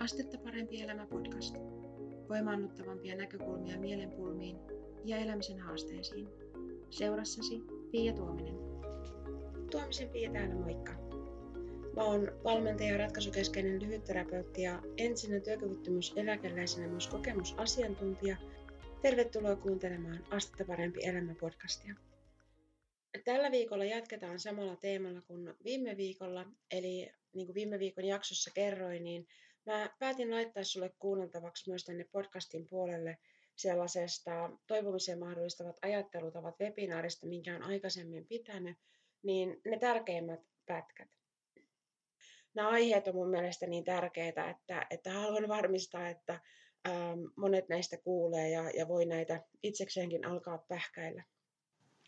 Astetta parempi elämä podcast. Voimaannuttavampia näkökulmia mielenpulmiin ja elämisen haasteisiin. Seurassasi Pia Tuominen. Tuomisen Pia täällä, moikka. Mä oon valmentaja ja ratkaisukeskeinen lyhytterapeutti ja ensinnä työkyvyttömyyseläkeläisenä myös kokemusasiantuntija. Tervetuloa kuuntelemaan Astetta parempi elämä podcastia. Tällä viikolla jatketaan samalla teemalla kuin viime viikolla, eli niin kuin viime viikon jaksossa kerroin, niin mä päätin laittaa sulle kuunneltavaksi myös tänne podcastin puolelle sellaisesta toivomisen mahdollistavat ajattelutavat webinaarista, minkä on aikaisemmin pitänyt, niin ne tärkeimmät pätkät. Nämä aiheet on mun mielestä niin tärkeitä, että, että haluan varmistaa, että ähm, monet näistä kuulee ja, ja voi näitä itsekseenkin alkaa pähkäillä.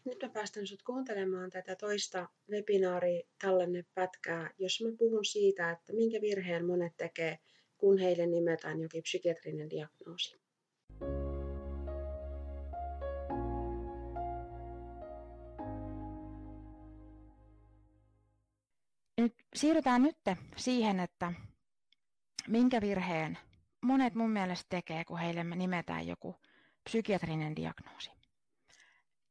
Nyt mä päästän sut kuuntelemaan tätä toista webinaari pätkää, jos mä puhun siitä, että minkä virheen monet tekee, kun heille nimetään jokin psykiatrinen diagnoosi. Nyt siirrytään nyt siihen, että minkä virheen monet mun mielestä tekee, kun heille me nimetään joku psykiatrinen diagnoosi.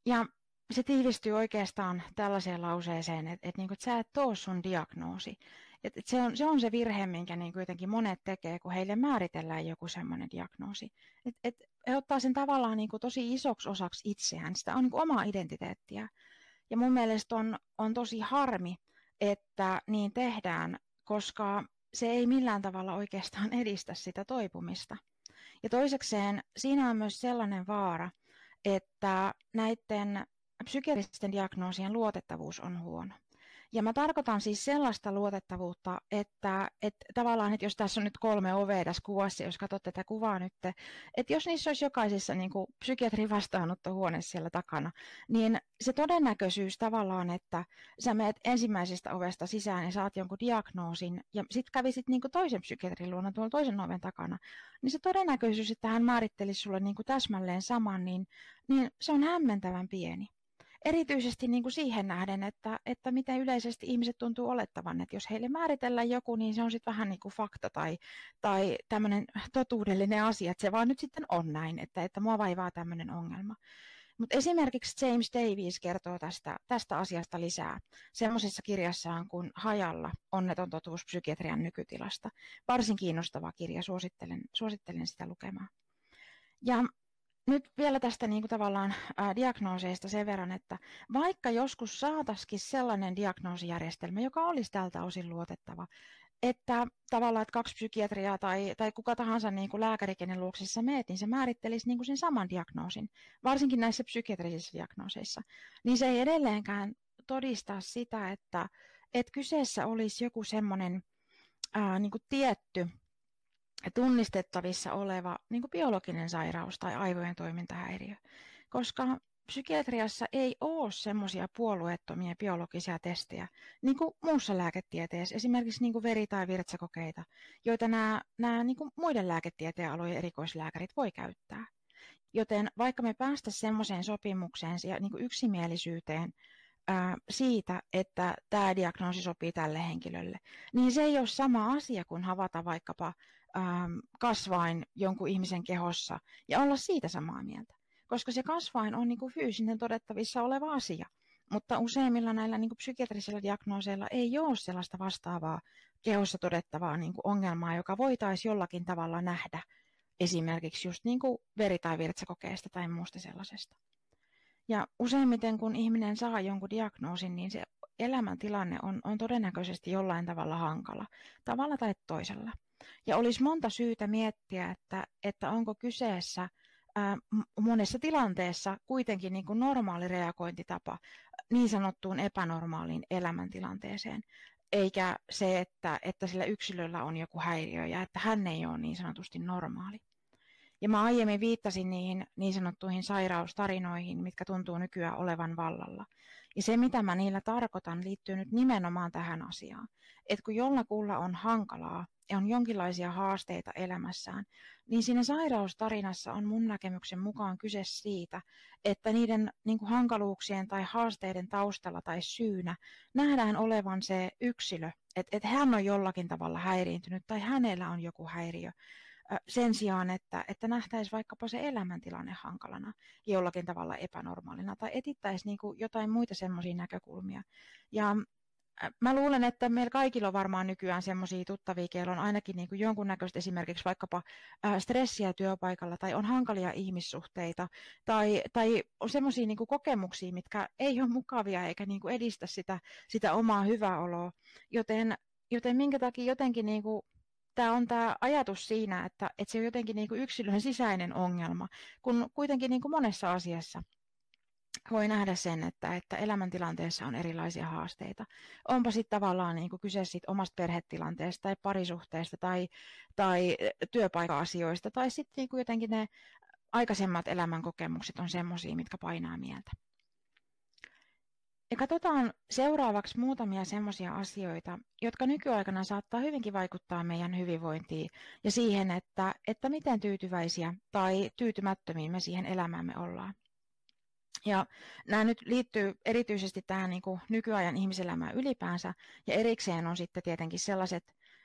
Ja se tiivistyy oikeastaan tällaiseen lauseeseen, että, että, niin että sä et ole sun diagnoosi. Että, että se, on, se on se virhe, minkä niin jotenkin monet tekee, kun heille määritellään joku semmoinen diagnoosi. Että, että he ottaa sen tavallaan niin kuin tosi isoksi osaksi itseään, sitä on niin omaa identiteettiä. Ja mun mielestä on, on tosi harmi, että niin tehdään, koska se ei millään tavalla oikeastaan edistä sitä toipumista. Ja toisekseen siinä on myös sellainen vaara, että näiden psykiatristen diagnoosien luotettavuus on huono. Ja mä tarkoitan siis sellaista luotettavuutta, että, että tavallaan, että jos tässä on nyt kolme ovea tässä kuvassa, jos katsot tätä kuvaa nyt, että jos niissä olisi jokaisessa niin kuin psykiatrin vastaanottohuone siellä takana, niin se todennäköisyys tavallaan, että sä menet ensimmäisestä ovesta sisään ja saat jonkun diagnoosin ja sitten kävisit niin kuin toisen psykiatrin luona tuolla toisen oven takana, niin se todennäköisyys, että hän määrittelisi sulle niin kuin täsmälleen saman, niin, niin se on hämmentävän pieni erityisesti niin kuin siihen nähden, että, että miten yleisesti ihmiset tuntuu olettavan, että jos heille määritellään joku, niin se on sitten vähän niin kuin fakta tai, tai tämmöinen totuudellinen asia, että se vaan nyt sitten on näin, että, että mua vaivaa tämmöinen ongelma. Mutta esimerkiksi James Davies kertoo tästä, tästä asiasta lisää semmoisessa kirjassaan kuin Hajalla, onneton totuus psykiatrian nykytilasta. Varsin kiinnostava kirja, suosittelen, suosittelen sitä lukemaan. Ja nyt vielä tästä niin kuin tavallaan ää, diagnooseista sen verran, että vaikka joskus saataisiin sellainen diagnoosijärjestelmä, joka olisi tältä osin luotettava, että tavallaan että kaksi psykiatriaa tai, tai kuka tahansa niin kuin lääkäri, kenen luoksissa meet, niin se määrittelisi niin kuin sen saman diagnoosin, varsinkin näissä psykiatrisissa diagnooseissa, niin se ei edelleenkään todistaa sitä, että, että kyseessä olisi joku semmoinen niin kuin tietty tunnistettavissa oleva niin biologinen sairaus tai aivojen toimintahäiriö, koska psykiatriassa ei ole semmoisia puolueettomia biologisia testejä, niin kuin muussa lääketieteessä, esimerkiksi niin kuin veri- tai virtsakokeita, joita nämä, nämä niin kuin muiden lääketieteen alojen erikoislääkärit voi käyttää. Joten vaikka me päästä semmoiseen sopimukseen ja niin yksimielisyyteen siitä, että tämä diagnoosi sopii tälle henkilölle, niin se ei ole sama asia kuin havata vaikkapa kasvain jonkun ihmisen kehossa ja olla siitä samaa mieltä. Koska se kasvain on niin kuin fyysinen todettavissa oleva asia. Mutta useimmilla näillä niin kuin psykiatrisilla diagnooseilla ei ole sellaista vastaavaa kehossa todettavaa niin kuin ongelmaa, joka voitaisiin jollakin tavalla nähdä esimerkiksi just niin kuin veri- tai virtsakokeesta tai muusta sellaisesta. Ja useimmiten kun ihminen saa jonkun diagnoosin, niin se elämäntilanne on, on todennäköisesti jollain tavalla hankala, tavalla tai toisella. Ja olisi monta syytä miettiä, että, että onko kyseessä ää, monessa tilanteessa kuitenkin niin kuin normaali reagointitapa niin sanottuun epänormaaliin elämäntilanteeseen, eikä se, että, että sillä yksilöllä on joku häiriö ja että hän ei ole niin sanotusti normaali. Ja mä aiemmin viittasin niihin niin sanottuihin sairaustarinoihin, mitkä tuntuu nykyään olevan vallalla. Ja se, mitä mä niillä tarkoitan, liittyy nyt nimenomaan tähän asiaan. Että kun jollakulla on hankalaa on jonkinlaisia haasteita elämässään, niin siinä sairaustarinassa on mun näkemyksen mukaan kyse siitä, että niiden niin kuin hankaluuksien tai haasteiden taustalla tai syynä nähdään olevan se yksilö, että, että hän on jollakin tavalla häiriintynyt tai hänellä on joku häiriö sen sijaan, että, että nähtäisiin vaikkapa se elämäntilanne hankalana jollakin tavalla epänormaalina tai etittäisiin niin jotain muita semmoisia näkökulmia. Ja mä luulen, että meillä kaikilla on varmaan nykyään semmoisia tuttavia, joilla on ainakin niin jonkunnäköistä esimerkiksi vaikkapa stressiä työpaikalla tai on hankalia ihmissuhteita tai, tai on semmoisia niin kokemuksia, mitkä ei ole mukavia eikä niin edistä sitä, sitä omaa hyvää oloa. Joten, joten minkä takia jotenkin niin tämä on tämä ajatus siinä, että, että se on jotenkin niin yksilön sisäinen ongelma, kun kuitenkin niin monessa asiassa voi nähdä sen, että, että elämäntilanteessa on erilaisia haasteita. Onpa sitten tavallaan niin kyse sit omasta perhetilanteesta tai parisuhteesta tai, tai työpaikka-asioista tai sitten niin jotenkin ne aikaisemmat elämänkokemukset on semmoisia, mitkä painaa mieltä. Ja katsotaan seuraavaksi muutamia semmoisia asioita, jotka nykyaikana saattaa hyvinkin vaikuttaa meidän hyvinvointiin ja siihen, että, että miten tyytyväisiä tai tyytymättömiä me siihen elämäämme ollaan. Ja nämä nyt liittyy erityisesti tähän niin kuin nykyajan ihmiselämään ylipäänsä, ja erikseen on sitten tietenkin sellaiset,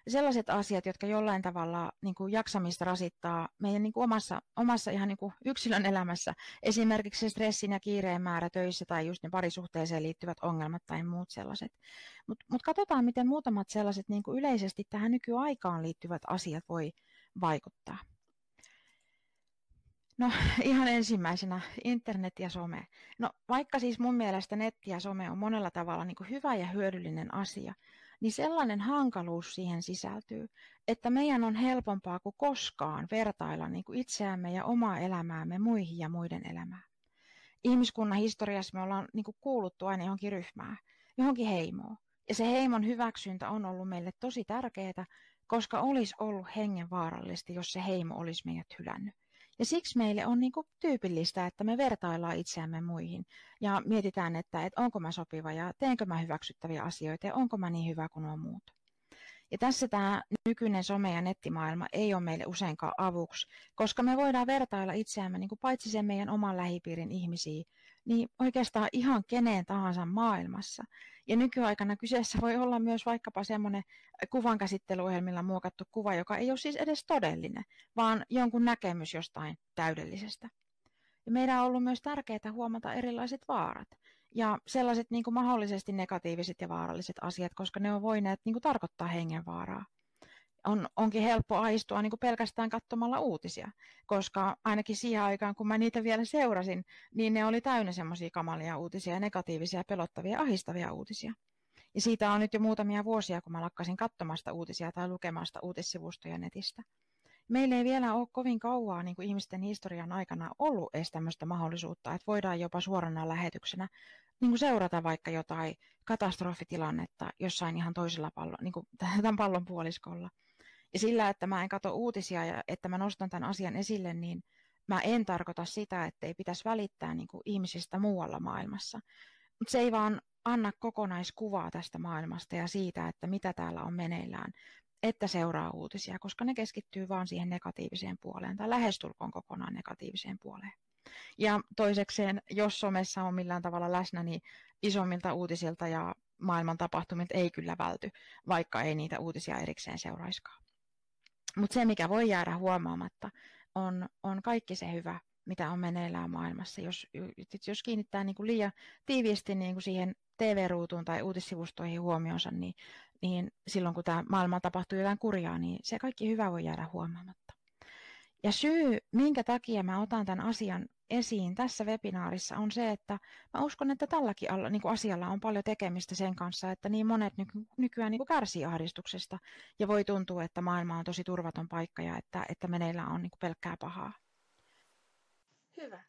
sellaiset asiat, jotka jollain tavalla niin kuin jaksamista rasittaa meidän niin kuin omassa, omassa ihan niin kuin yksilön elämässä. Esimerkiksi stressin ja kiireen määrä töissä tai just ne parisuhteeseen liittyvät ongelmat tai muut sellaiset. Mutta mut katsotaan, miten muutamat sellaiset niin kuin yleisesti tähän nykyaikaan liittyvät asiat voi vaikuttaa. No ihan ensimmäisenä internet ja some. No vaikka siis mun mielestä netti ja some on monella tavalla niin kuin hyvä ja hyödyllinen asia, niin sellainen hankaluus siihen sisältyy, että meidän on helpompaa kuin koskaan vertailla niin kuin itseämme ja omaa elämäämme muihin ja muiden elämään. Ihmiskunnan historiassa me ollaan niin kuin kuuluttu aina johonkin ryhmään, johonkin heimoon. Ja se heimon hyväksyntä on ollut meille tosi tärkeää, koska olisi ollut hengenvaarallista, jos se heimo olisi meidät hylännyt. Ja siksi meille on niin kuin tyypillistä, että me vertaillaan itseämme muihin ja mietitään, että, että onko mä sopiva ja teenkö mä hyväksyttäviä asioita ja onko mä niin hyvä kuin on muut. Ja tässä tämä nykyinen some- ja nettimaailma ei ole meille useinkaan avuksi, koska me voidaan vertailla itseämme niin kuin paitsi sen meidän oman lähipiirin ihmisiin, niin oikeastaan ihan keneen tahansa maailmassa. Ja nykyaikana kyseessä voi olla myös vaikkapa semmoinen kuvankäsittelyohjelmilla muokattu kuva, joka ei ole siis edes todellinen, vaan jonkun näkemys jostain täydellisestä. Ja meidän on ollut myös tärkeää huomata erilaiset vaarat ja sellaiset niin kuin mahdollisesti negatiiviset ja vaaralliset asiat, koska ne on voineet niin kuin tarkoittaa hengenvaaraa on, onkin helppo aistua niin kuin pelkästään katsomalla uutisia, koska ainakin siihen aikaan, kun mä niitä vielä seurasin, niin ne oli täynnä semmoisia kamalia uutisia, negatiivisia, pelottavia, ahistavia uutisia. Ja siitä on nyt jo muutamia vuosia, kun mä lakkasin katsomasta uutisia tai lukemasta uutissivustoja netistä. Meillä ei vielä ole kovin kauaa niin kuin ihmisten historian aikana ollut edes tämmöistä mahdollisuutta, että voidaan jopa suorana lähetyksenä niin kuin seurata vaikka jotain katastrofitilannetta jossain ihan toisella pallon, niin kuin tämän pallon puoliskolla. Ja sillä, että mä en katso uutisia ja että mä nostan tämän asian esille, niin mä en tarkoita sitä, että ei pitäisi välittää niin kuin ihmisistä muualla maailmassa. Mutta se ei vaan anna kokonaiskuvaa tästä maailmasta ja siitä, että mitä täällä on meneillään, että seuraa uutisia, koska ne keskittyy vaan siihen negatiiviseen puoleen tai lähestulkoon kokonaan negatiiviseen puoleen. Ja toisekseen, jos somessa on millään tavalla läsnä, niin isommilta uutisilta ja maailman tapahtumilta ei kyllä välty, vaikka ei niitä uutisia erikseen seuraiskaan. Mutta se, mikä voi jäädä huomaamatta, on, on kaikki se hyvä, mitä on meneillään maailmassa. Jos, jos kiinnittää niin kuin liian tiiviisti niin kuin siihen TV-ruutuun tai uutissivustoihin huomionsa, niin, niin silloin kun tämä maailma tapahtuu jotain kurjaa, niin se kaikki hyvä voi jäädä huomaamatta. Ja syy, minkä takia mä otan tämän asian esiin tässä webinaarissa on se, että mä uskon, että tälläkin alla, niin kuin asialla on paljon tekemistä sen kanssa, että niin monet nyky- nykyään niin kuin kärsii ahdistuksesta ja voi tuntua, että maailma on tosi turvaton paikka ja että, että meneillään on niin kuin pelkkää pahaa. Hyvä.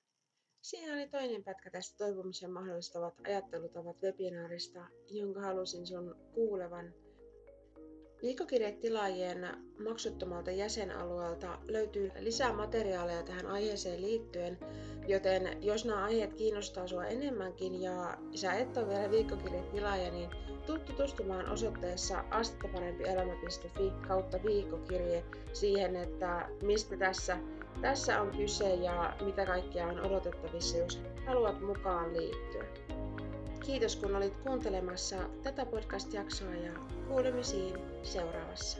Siinä oli toinen pätkä tästä toivomisen mahdollistavat ajattelutavat webinaarista, jonka halusin sun kuulevan. Viikokirjetilaajien maksuttomalta jäsenalueelta löytyy lisää materiaaleja tähän aiheeseen liittyen, joten jos nämä aiheet kiinnostaa sinua enemmänkin ja sä et ole vielä viikkokirjetilaaja, niin tuu tutustumaan osoitteessa astettaparempielämä.fi kautta viikkokirje siihen, että mistä tässä, tässä on kyse ja mitä kaikkea on odotettavissa, jos haluat mukaan liittyä. Kiitos kun olit kuuntelemassa tätä podcast-jaksoa ja kuulemisiin seuraavassa.